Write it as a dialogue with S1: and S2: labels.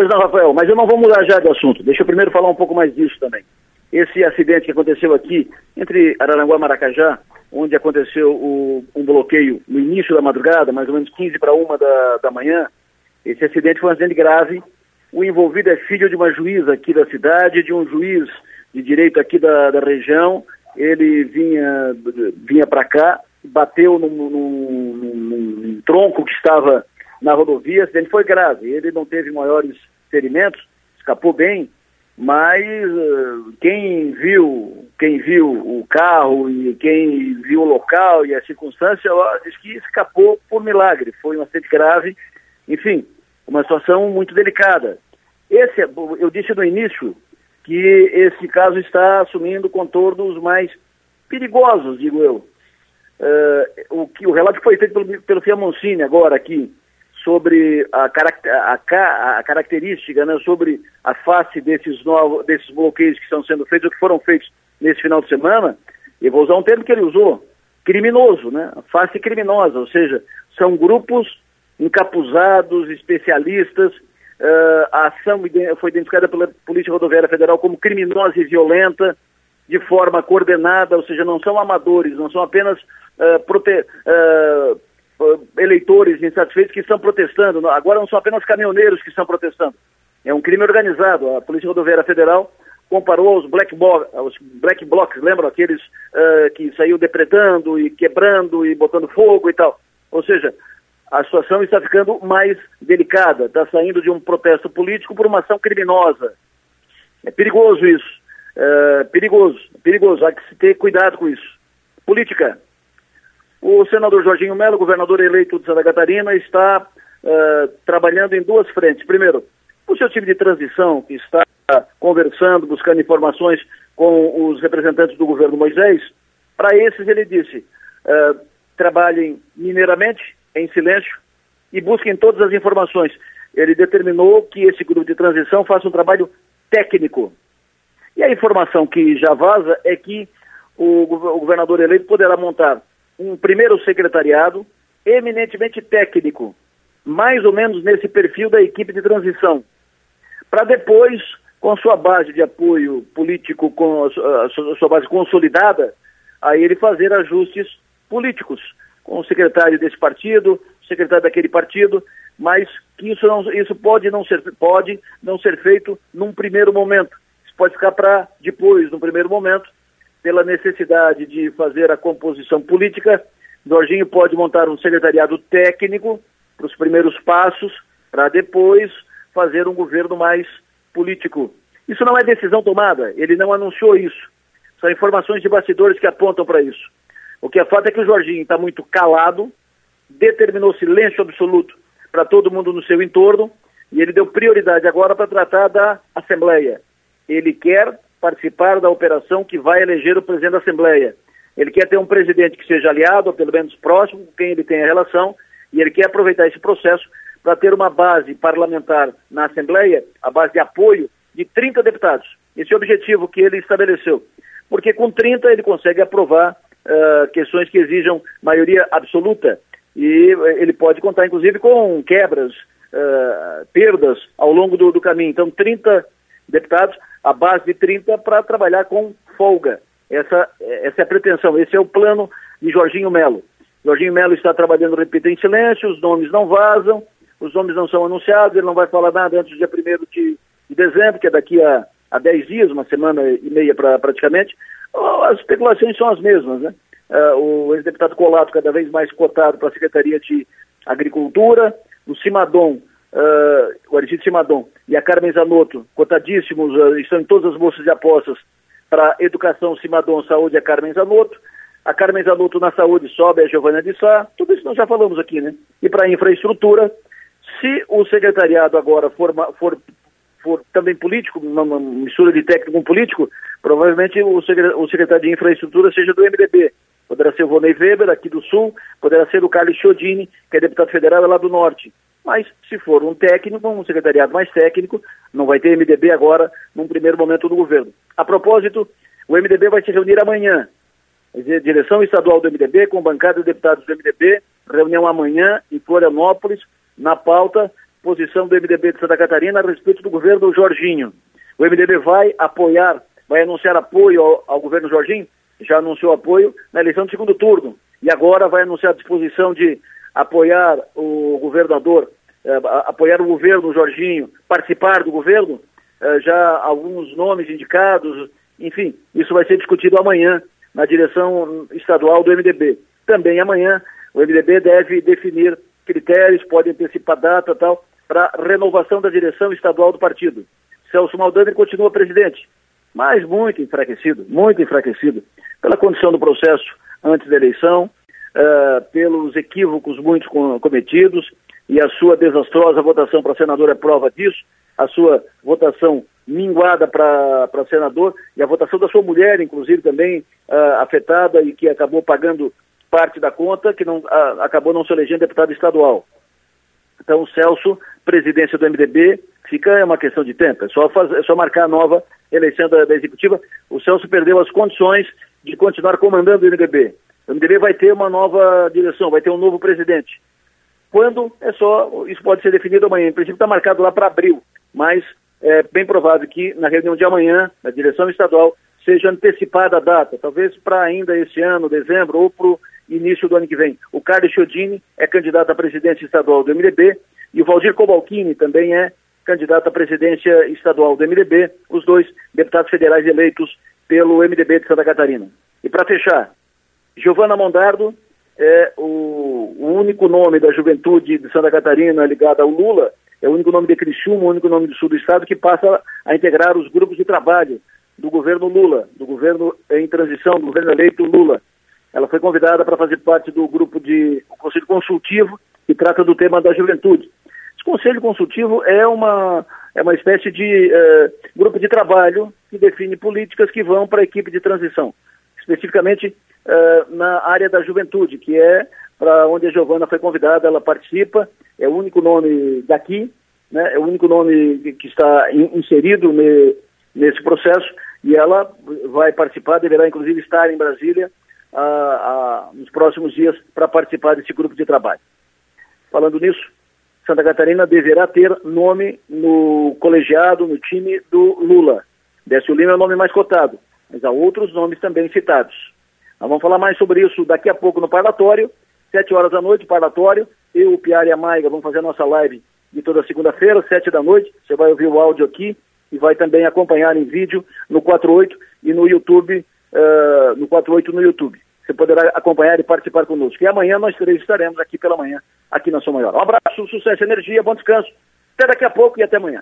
S1: Pois não, Rafael, mas eu não vou mudar já de assunto. Deixa eu primeiro falar um pouco mais disso também. Esse acidente que aconteceu aqui entre Araranguá e Maracajá, onde aconteceu o, um bloqueio no início da madrugada, mais ou menos 15 para uma da, da manhã, esse acidente foi um acidente grave. O envolvido é filho de uma juíza aqui da cidade, de um juiz de direito aqui da, da região. Ele vinha, vinha para cá, bateu num, num, num, num tronco que estava na rodovia, ele foi grave, ele não teve maiores ferimentos, escapou bem, mas uh, quem viu, quem viu o carro e quem viu o local e a circunstância, ó, diz que escapou por milagre, foi um acidente grave, enfim, uma situação muito delicada. Esse, eu disse no início que esse caso está assumindo contornos mais perigosos, digo eu. Uh, o, que, o relato foi feito pelo, pelo Fiamoncini agora aqui, sobre a, a, a característica, né, sobre a face desses, novos, desses bloqueios que estão sendo feitos, ou que foram feitos nesse final de semana, eu vou usar um termo que ele usou, criminoso, né? Face criminosa, ou seja, são grupos encapuzados, especialistas, uh, a ação foi identificada pela Polícia Rodoviária Federal como criminosa e violenta, de forma coordenada, ou seja, não são amadores, não são apenas uh, prote uh, eleitores insatisfeitos que estão protestando. Agora não são apenas caminhoneiros que estão protestando. É um crime organizado. A Polícia Rodoviária Federal comparou aos black, aos black blocs, lembram aqueles uh, que saiu depredando e quebrando e botando fogo e tal. Ou seja, a situação está ficando mais delicada, está saindo de um protesto político por uma ação criminosa. É perigoso isso. É, perigoso, perigoso. Há que se ter cuidado com isso. Política. O senador Jorginho Melo, governador eleito de Santa Catarina, está uh, trabalhando em duas frentes. Primeiro, o seu time de transição, que está conversando, buscando informações com os representantes do governo Moisés, para esses ele disse, uh, trabalhem mineiramente, em silêncio, e busquem todas as informações. Ele determinou que esse grupo de transição faça um trabalho técnico. E a informação que já vaza é que o, o governador eleito poderá montar um primeiro secretariado eminentemente técnico, mais ou menos nesse perfil da equipe de transição, para depois, com sua base de apoio político, com a sua base consolidada, aí ele fazer ajustes políticos, com o secretário desse partido, secretário daquele partido, mas que isso, não, isso pode, não ser, pode não ser feito num primeiro momento. Isso pode ficar para depois, num primeiro momento, pela necessidade de fazer a composição política, Jorginho pode montar um secretariado técnico para os primeiros passos, para depois fazer um governo mais político. Isso não é decisão tomada, ele não anunciou isso. São informações de bastidores que apontam para isso. O que é fato é que o Jorginho está muito calado, determinou silêncio absoluto para todo mundo no seu entorno e ele deu prioridade agora para tratar da Assembleia. Ele quer participar da operação que vai eleger o presidente da Assembleia. Ele quer ter um presidente que seja aliado, ou pelo menos próximo, com quem ele tenha relação, e ele quer aproveitar esse processo para ter uma base parlamentar na Assembleia, a base de apoio de 30 deputados. Esse é o objetivo que ele estabeleceu. Porque com 30 ele consegue aprovar uh, questões que exijam maioria absoluta. E ele pode contar, inclusive, com quebras, uh, perdas ao longo do, do caminho. Então, 30 deputados a base de 30 para trabalhar com folga. Essa, essa é a pretensão, esse é o plano de Jorginho Melo. Jorginho Melo está trabalhando, repito, em silêncio, os nomes não vazam, os nomes não são anunciados, ele não vai falar nada antes do dia 1 de, de dezembro, que é daqui a, a 10 dias, uma semana e meia pra, praticamente. As especulações são as mesmas, né? Uh, o ex-deputado Colato cada vez mais cotado para a Secretaria de Agricultura, o Cimadon uh, o Aristide Simadon e a Carmen Zanotto, cotadíssimos, uh, estão em todas as bolsas de apostas para Educação Simadon, Saúde a Carmen Zanotto. A Carmen Zanotto na saúde sobe a Giovana de Sá, tudo isso nós já falamos aqui, né? E para infraestrutura, se o secretariado agora for, for, for também político, uma, mistura de técnico com político, provavelmente o secretário de infraestrutura seja do MDB. Poderá ser o Vonei Weber, aqui do Sul, poderá ser o Carlos Chiodini, que é deputado federal lá do Norte. Mas, se for um técnico, um secretariado mais técnico, não vai ter MDB agora, num primeiro momento do governo. A propósito, o MDB vai se reunir amanhã. Direção estadual do MDB, com bancada de deputados do MDB, reunião amanhã em Florianópolis, na pauta posição do MDB de Santa Catarina a respeito do governo Jorginho. O MDB vai apoiar, vai anunciar apoio ao, ao governo Jorginho, já anunciou apoio na eleição do segundo turno, e agora vai anunciar a disposição de apoiar o governador, eh, apoiar o governo Jorginho, participar do governo, eh, já alguns nomes indicados, enfim, isso vai ser discutido amanhã na direção estadual do MDB. Também amanhã o MDB deve definir critérios, pode antecipar data tal, para renovação da direção estadual do partido. Celso Maldani continua presidente, mas muito enfraquecido, muito enfraquecido pela condição do processo antes da eleição, uh, pelos equívocos muito cometidos e a sua desastrosa votação para senador é prova disso, a sua votação minguada para senador e a votação da sua mulher, inclusive, também uh, afetada e que acabou pagando parte da conta, que não, uh, acabou não se elegendo deputado estadual. Então, Celso, presidência do MDB, fica é uma questão de tempo, é só, fazer, é só marcar a nova eleição da, da executiva. O Celso perdeu as condições de continuar comandando o MDB. O MDB vai ter uma nova direção, vai ter um novo presidente. Quando é só, isso pode ser definido amanhã. Em princípio está marcado lá para abril, mas é bem provável que na reunião de amanhã, na direção estadual, seja antecipada a data, talvez para ainda esse ano, dezembro, ou para o início do ano que vem. O Carlos Chiodini é candidato à presidência estadual do MDB e o Valdir Cobalcini também é candidato à presidência estadual do MDB, os dois deputados federais eleitos pelo MDB de Santa Catarina. E para fechar, Giovana Mondardo é o, o, único nome da juventude de Santa Catarina ligado ao Lula, é o único nome de Criciúma, o único nome do sul do estado que passa a integrar os grupos de trabalho do governo Lula, do governo em transição, do governo eleito Lula. Ela foi convidada para fazer parte do grupo de Conselho Consultivo que trata do tema da juventude. Esse Conselho Consultivo é uma, é uma espécie de eh, grupo de trabalho que define políticas que vão para a equipe de transição, especificamente eh, na área da juventude, que é para onde a Giovana foi convidada, ela participa, é o único nome daqui, né, é o único nome que está inserido ne, nesse processo e ela vai participar, deverá inclusive estar em Brasília nos próximos dias para participar desse grupo de trabalho. Falando nisso, Santa Catarina deverá ter nome no colegiado, no time do Lula. Décio Lima é o nome mais cotado, mas há outros nomes também citados. Nós vamos falar mais sobre isso daqui a pouco no parlatório, sete horas da noite, parlatório. Eu, o Piara e a Maiga vamos fazer a nossa live de toda segunda-feira, sete da noite. Você vai ouvir o áudio aqui e vai também acompanhar em vídeo no 48 e no YouTube, uh, no 48 no YouTube. Você poderá acompanhar e participar conosco. E amanhã nós três estaremos aqui pela manhã, aqui na Sua Maior. Um abraço, sucesso, energia, bom descanso. Até daqui a pouco e até amanhã.